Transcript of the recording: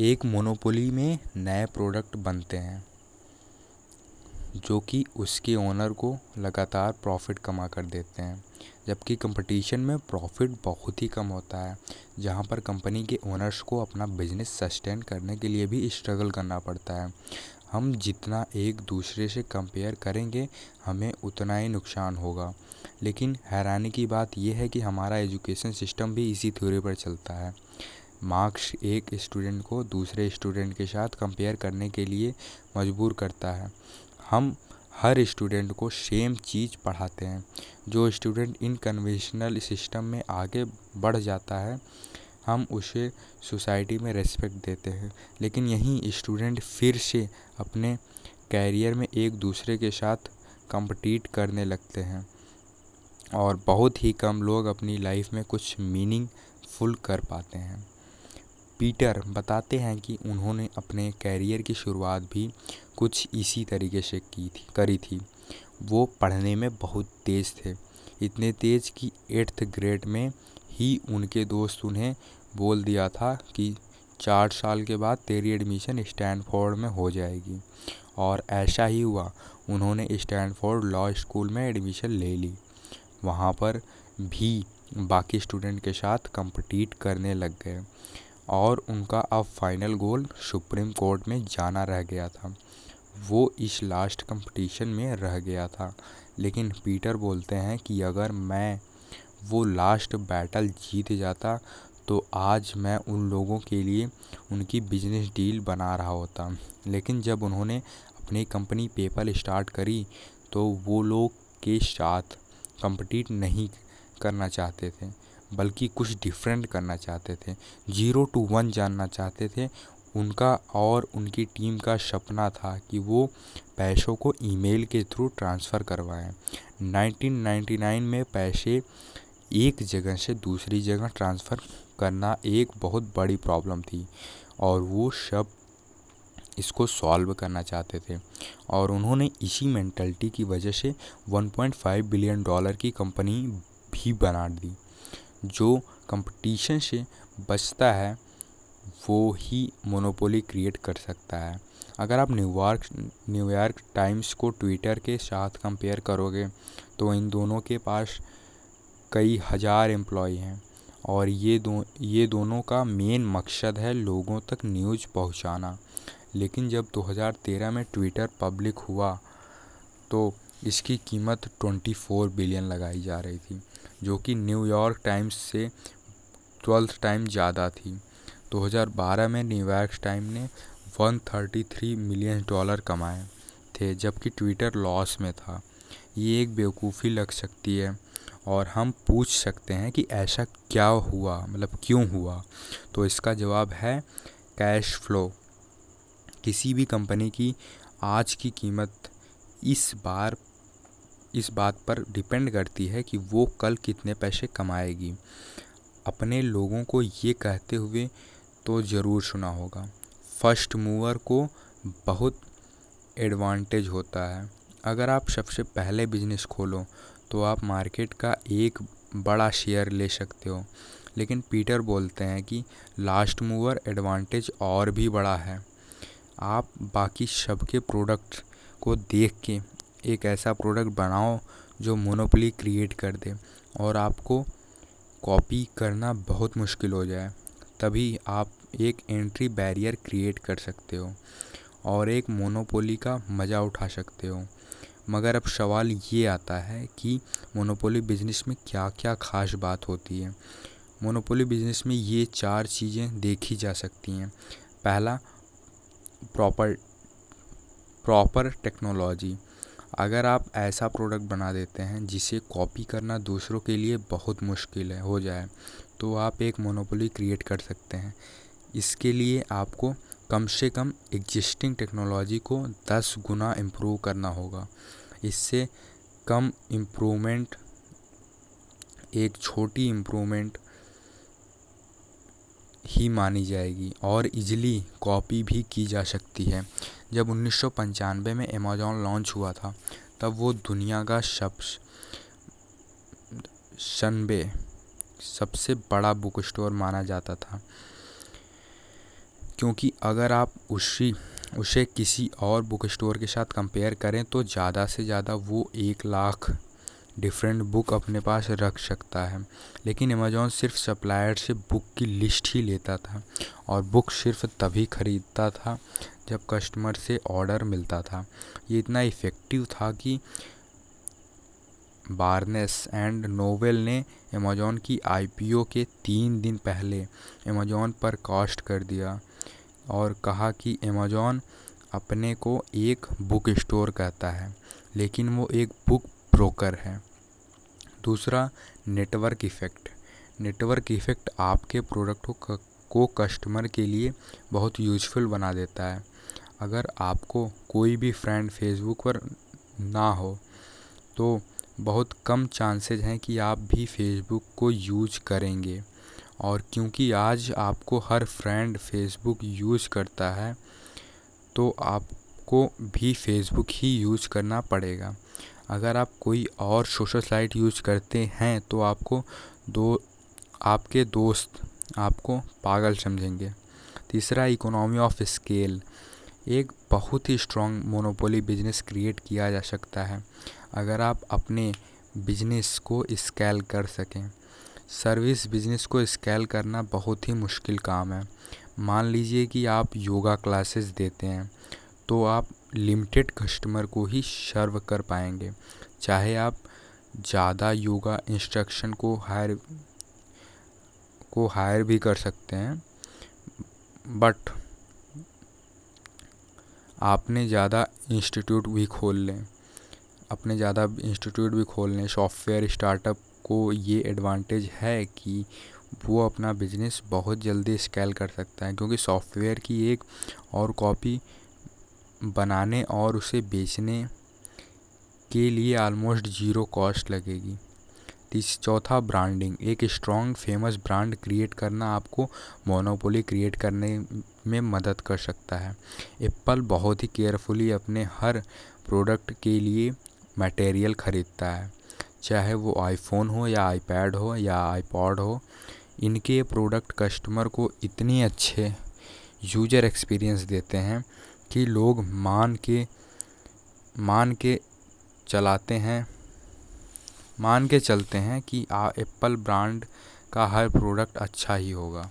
एक मोनोपोली में नए प्रोडक्ट बनते हैं, जो कि उसके ओनर को लगातार प्रॉफिट कमा कर देते हैं। जबकि कंपटीशन में प्रॉफिट बहुत ही कम होता है, जहाँ पर कंपनी के ओनर्स को अपना बिज़नेस सस्टेन करने के लिए भी स्ट्रगल करना पड़ता है। हम जितना एक दूसरे से कंपेयर करेंगे, हमें उतना ही नुकसान होगा। लेकिन हैरानी की बात यह है कि हमारा एजुकेशन सिस्टम भी इसी थ्योरी पर चलता है। मार्क्स एक स्टूडेंट को दूसरे स्टूडेंट के साथ कंपेयर करने के लिए मजबूर करता है। हम हर स्टूडेंट को सेम चीज़ पढ़ाते हैं, जो स्टूडेंट इन कन्वेंशनल सिस्टम में आगे बढ़ जाता है, हम उसे सोसाइटी में रेस्पेक्ट देते हैं। लेकिन यहीं स्टूडेंट फिर से अपने कैरियर में एक दूसरे के साथ कम्पटीट करने लगते हैं, और बहुत ही कम लोग अपनी लाइफ में कुछ मीनिंगफुल कर पाते हैं। पीटर बताते हैं कि उन्होंने अपने कैरियर की शुरुआत भी कुछ इसी तरीके से की थी, करी थी। वो पढ़ने में बहुत तेज़ थे। इतने तेज़ कि एट्थ ग्रेड में ही उनके दोस्त उन्हें बोल दिया था कि चार साल के बाद तेरी एडमिशन स्टैनफोर्ड में हो जाएगी। और ऐसा ही हुआ, उन्होंने स्टैनफोर्ड लॉ स्कूल में एडमिशन ले ली। वहाँ पर भी बाकी स्टूडेंट के साथ कम्पटीट करने लग गए। और उनका अब फाइनल गोल सुप्रीम कोर्ट में जाना रह गया था। वो इस लास्ट कंपटीशन में रह गया था। लेकिन पीटर बोलते हैं कि अगर मैं वो लास्ट बैटल जीत जाता तो आज मैं उन लोगों के लिए उनकी बिज़नेस डील बना रहा होता। लेकिन जब उन्होंने अपनी कंपनी पेपल स्टार्ट करी तो वो लोग के साथ कम्पटीट नहीं करना चाहते थे। बल्कि कुछ डिफरेंट करना चाहते थे। ज़ीरो टू वन जानना चाहते थे। उनका और उनकी टीम का सपना था कि वो पैसों को ईमेल के थ्रू ट्रांसफ़र करवाएँ। 1999 में पैसे एक जगह से दूसरी जगह ट्रांसफ़र करना एक बहुत बड़ी प्रॉब्लम थी और वो सब इसको सॉल्व करना चाहते थे। और उन्होंने इसी मेंटलिटी की वजह से 1.5 बिलियन डॉलर की कंपनी भी बना दी। जो कंपटीशन से बचता है, वो ही मोनोपोली क्रिएट कर सकता है। अगर आप New York New York Times को ट्विटर के साथ कंपेयर करोगे तो इन दोनों के पास कई हज़ार एम्प्लॉय हैं और ये दो, ये दोनों का मेन मकसद है लोगों तक न्यूज़ पहुंचाना। लेकिन जब 2013 में ट्विटर पब्लिक हुआ तो इसकी कीमत 24 बिलियन लगाई जा रही थी। जो कि न्यूयॉर्क टाइम्स से ट्वेल्थ टाइम ज़्यादा थी। 2012 में न्यूयॉर्क टाइम ने 133 मिलियन डॉलर कमाए थे, जबकि ट्विटर लॉस में था। ये एक बेवकूफ़ी लग सकती है और हम पूछ सकते हैं कि ऐसा क्या हुआ मतलब क्यों हुआ? तो इसका जवाब है कैश फ्लो। किसी भी कंपनी की आज की कीमत इस बार इस बात पर डिपेंड करती है कि वो कल कितने पैसे कमाएगी। अपने लोगों को ये कहते हुए तो ज़रूर सुना होगा, फ़र्स्ट मूवर को बहुत एडवांटेज होता है। अगर आप सबसे पहले बिज़नेस खोलो तो आप मार्केट का एक बड़ा शेयर ले सकते हो। लेकिन पीटर बोलते हैं कि लास्ट मूवर एडवांटेज और भी बड़ा है। आप बाकी सबके प्रोडक्ट को देख के एक ऐसा प्रोडक्ट बनाओ जो मोनोपोली क्रिएट कर दे और आपको कॉपी करना बहुत मुश्किल हो जाए। तभी आप एक एंट्री बैरियर क्रिएट कर सकते हो और एक मोनोपोली का मज़ा उठा सकते हो। मगर अब सवाल ये आता है कि मोनोपोली बिज़नेस में क्या क्या खास बात होती है? मोनोपोली बिज़नेस में ये चार चीज़ें देखी जा सकती हैं। पहला प्रॉपर प्रॉपर टेक्नोलॉजी अगर आप ऐसा प्रोडक्ट बना देते हैं, जिसे कॉपी करना दूसरों के लिए बहुत मुश्किल है, हो जाए तो आप एक मोनोपोली क्रिएट कर सकते हैं। इसके लिए आपको कम से कम एग्जिस्टिंग टेक्नोलॉजी को दस गुना इम्प्रूव करना होगा। इससे कम इम्प्रूवमेंट एक छोटी इम्प्रूवमेंट ही मानी जाएगी और इजीली कॉपी भी की जा सकती है। जब उन्नीस सौ पंचानवे में अमेज़ॉन लॉन्च हुआ था, तब वो दुनिया का सब सनबे सबसे बड़ा बुक स्टोर माना जाता था। क्योंकि अगर आप उसी, उसे किसी और बुक स्टोर के साथ कंपेयर करें तो ज़्यादा से ज़्यादा वो एक लाख डिफरेंट बुक अपने पास रख सकता है। लेकिन अमेज़ॉन सिर्फ़ सप्लायर से बुक की लिस्ट ही लेता था और बुक सिर्फ़ तभी ख़रीदता था जब कस्टमर से ऑर्डर मिलता था। ये इतना इफ़ेक्टिव था कि बार्नेस एंड नोवेल ने अमेज़ॉन की आईपीओ के तीन दिन पहले अमेज़ॉन पर कॉस्ट कर दिया और कहा कि अमेज़ॉन अपने को एक बुक स्टोर कहता है। लेकिन वो एक बुक ब्रोकर है। दूसरा, नेटवर्क इफ़ेक्ट। नेटवर्क इफ़ेक्ट आपके प्रोडक्ट को कस्टमर के लिए बहुत यूज़फुल बना देता है। अगर आपको कोई भी फ्रेंड फेसबुक पर ना हो तो बहुत कम चांसेज हैं कि आप भी फेसबुक को यूज़ करेंगे। और क्योंकि आज आपको हर फ्रेंड फेसबुक यूज़ करता है तो आपको भी फेसबुक ही यूज़ करना पड़ेगा। अगर आप कोई और सोशल साइट यूज़ करते हैं तो आपको दो, आपके दोस्त आपको पागल समझेंगे। तीसरा इकोनॉमी ऑफ़ स्केल एक बहुत ही स्ट्रॉन्ग मोनोपोली बिज़नेस क्रिएट किया जा सकता है, अगर आप अपने बिज़नेस को स्केल कर सकें। सर्विस बिज़नेस को स्केल करना बहुत ही मुश्किल काम है। मान लीजिए कि आप योगा क्लासेस देते हैं तो आप लिमिटेड कस्टमर को ही सर्व कर पाएँगे। चाहे आप ज़्यादा योगा इंस्ट्रक्शन को हायर को हायर भी कर सकते हैं बट आपने ज़्यादा इंस्टीट्यूट भी खोल लें। अपने ज़्यादा इंस्टीट्यूट भी खोल लें। सॉफ्टवेयर स्टार्टअप को ये एडवांटेज है कि वो अपना बिज़नेस बहुत जल्दी स्केल कर सकता है, क्योंकि सॉफ्टवेयर की एक और कॉपी बनाने और उसे बेचने के लिए आलमोस्ट ज़ीरो कॉस्ट लगेगी। तीस, चौथा ब्रांडिंग एक स्ट्रॉन्ग फ़ेमस ब्रांड क्रिएट करना आपको मोनोपोली क्रिएट करने में मदद कर सकता है। एप्पल बहुत ही केयरफुली अपने हर प्रोडक्ट के लिए मटेरियल ख़रीदता है। चाहे वो आईफोन हो या आईपैड हो या आईपॉड हो, इनके प्रोडक्ट कस्टमर को इतने अच्छे यूज़र एक्सपीरियंस देते हैं कि लोग मान के मान के चलाते हैं। मान के चलते हैं कि एप्पल ब्रांड का हर प्रोडक्ट अच्छा ही होगा।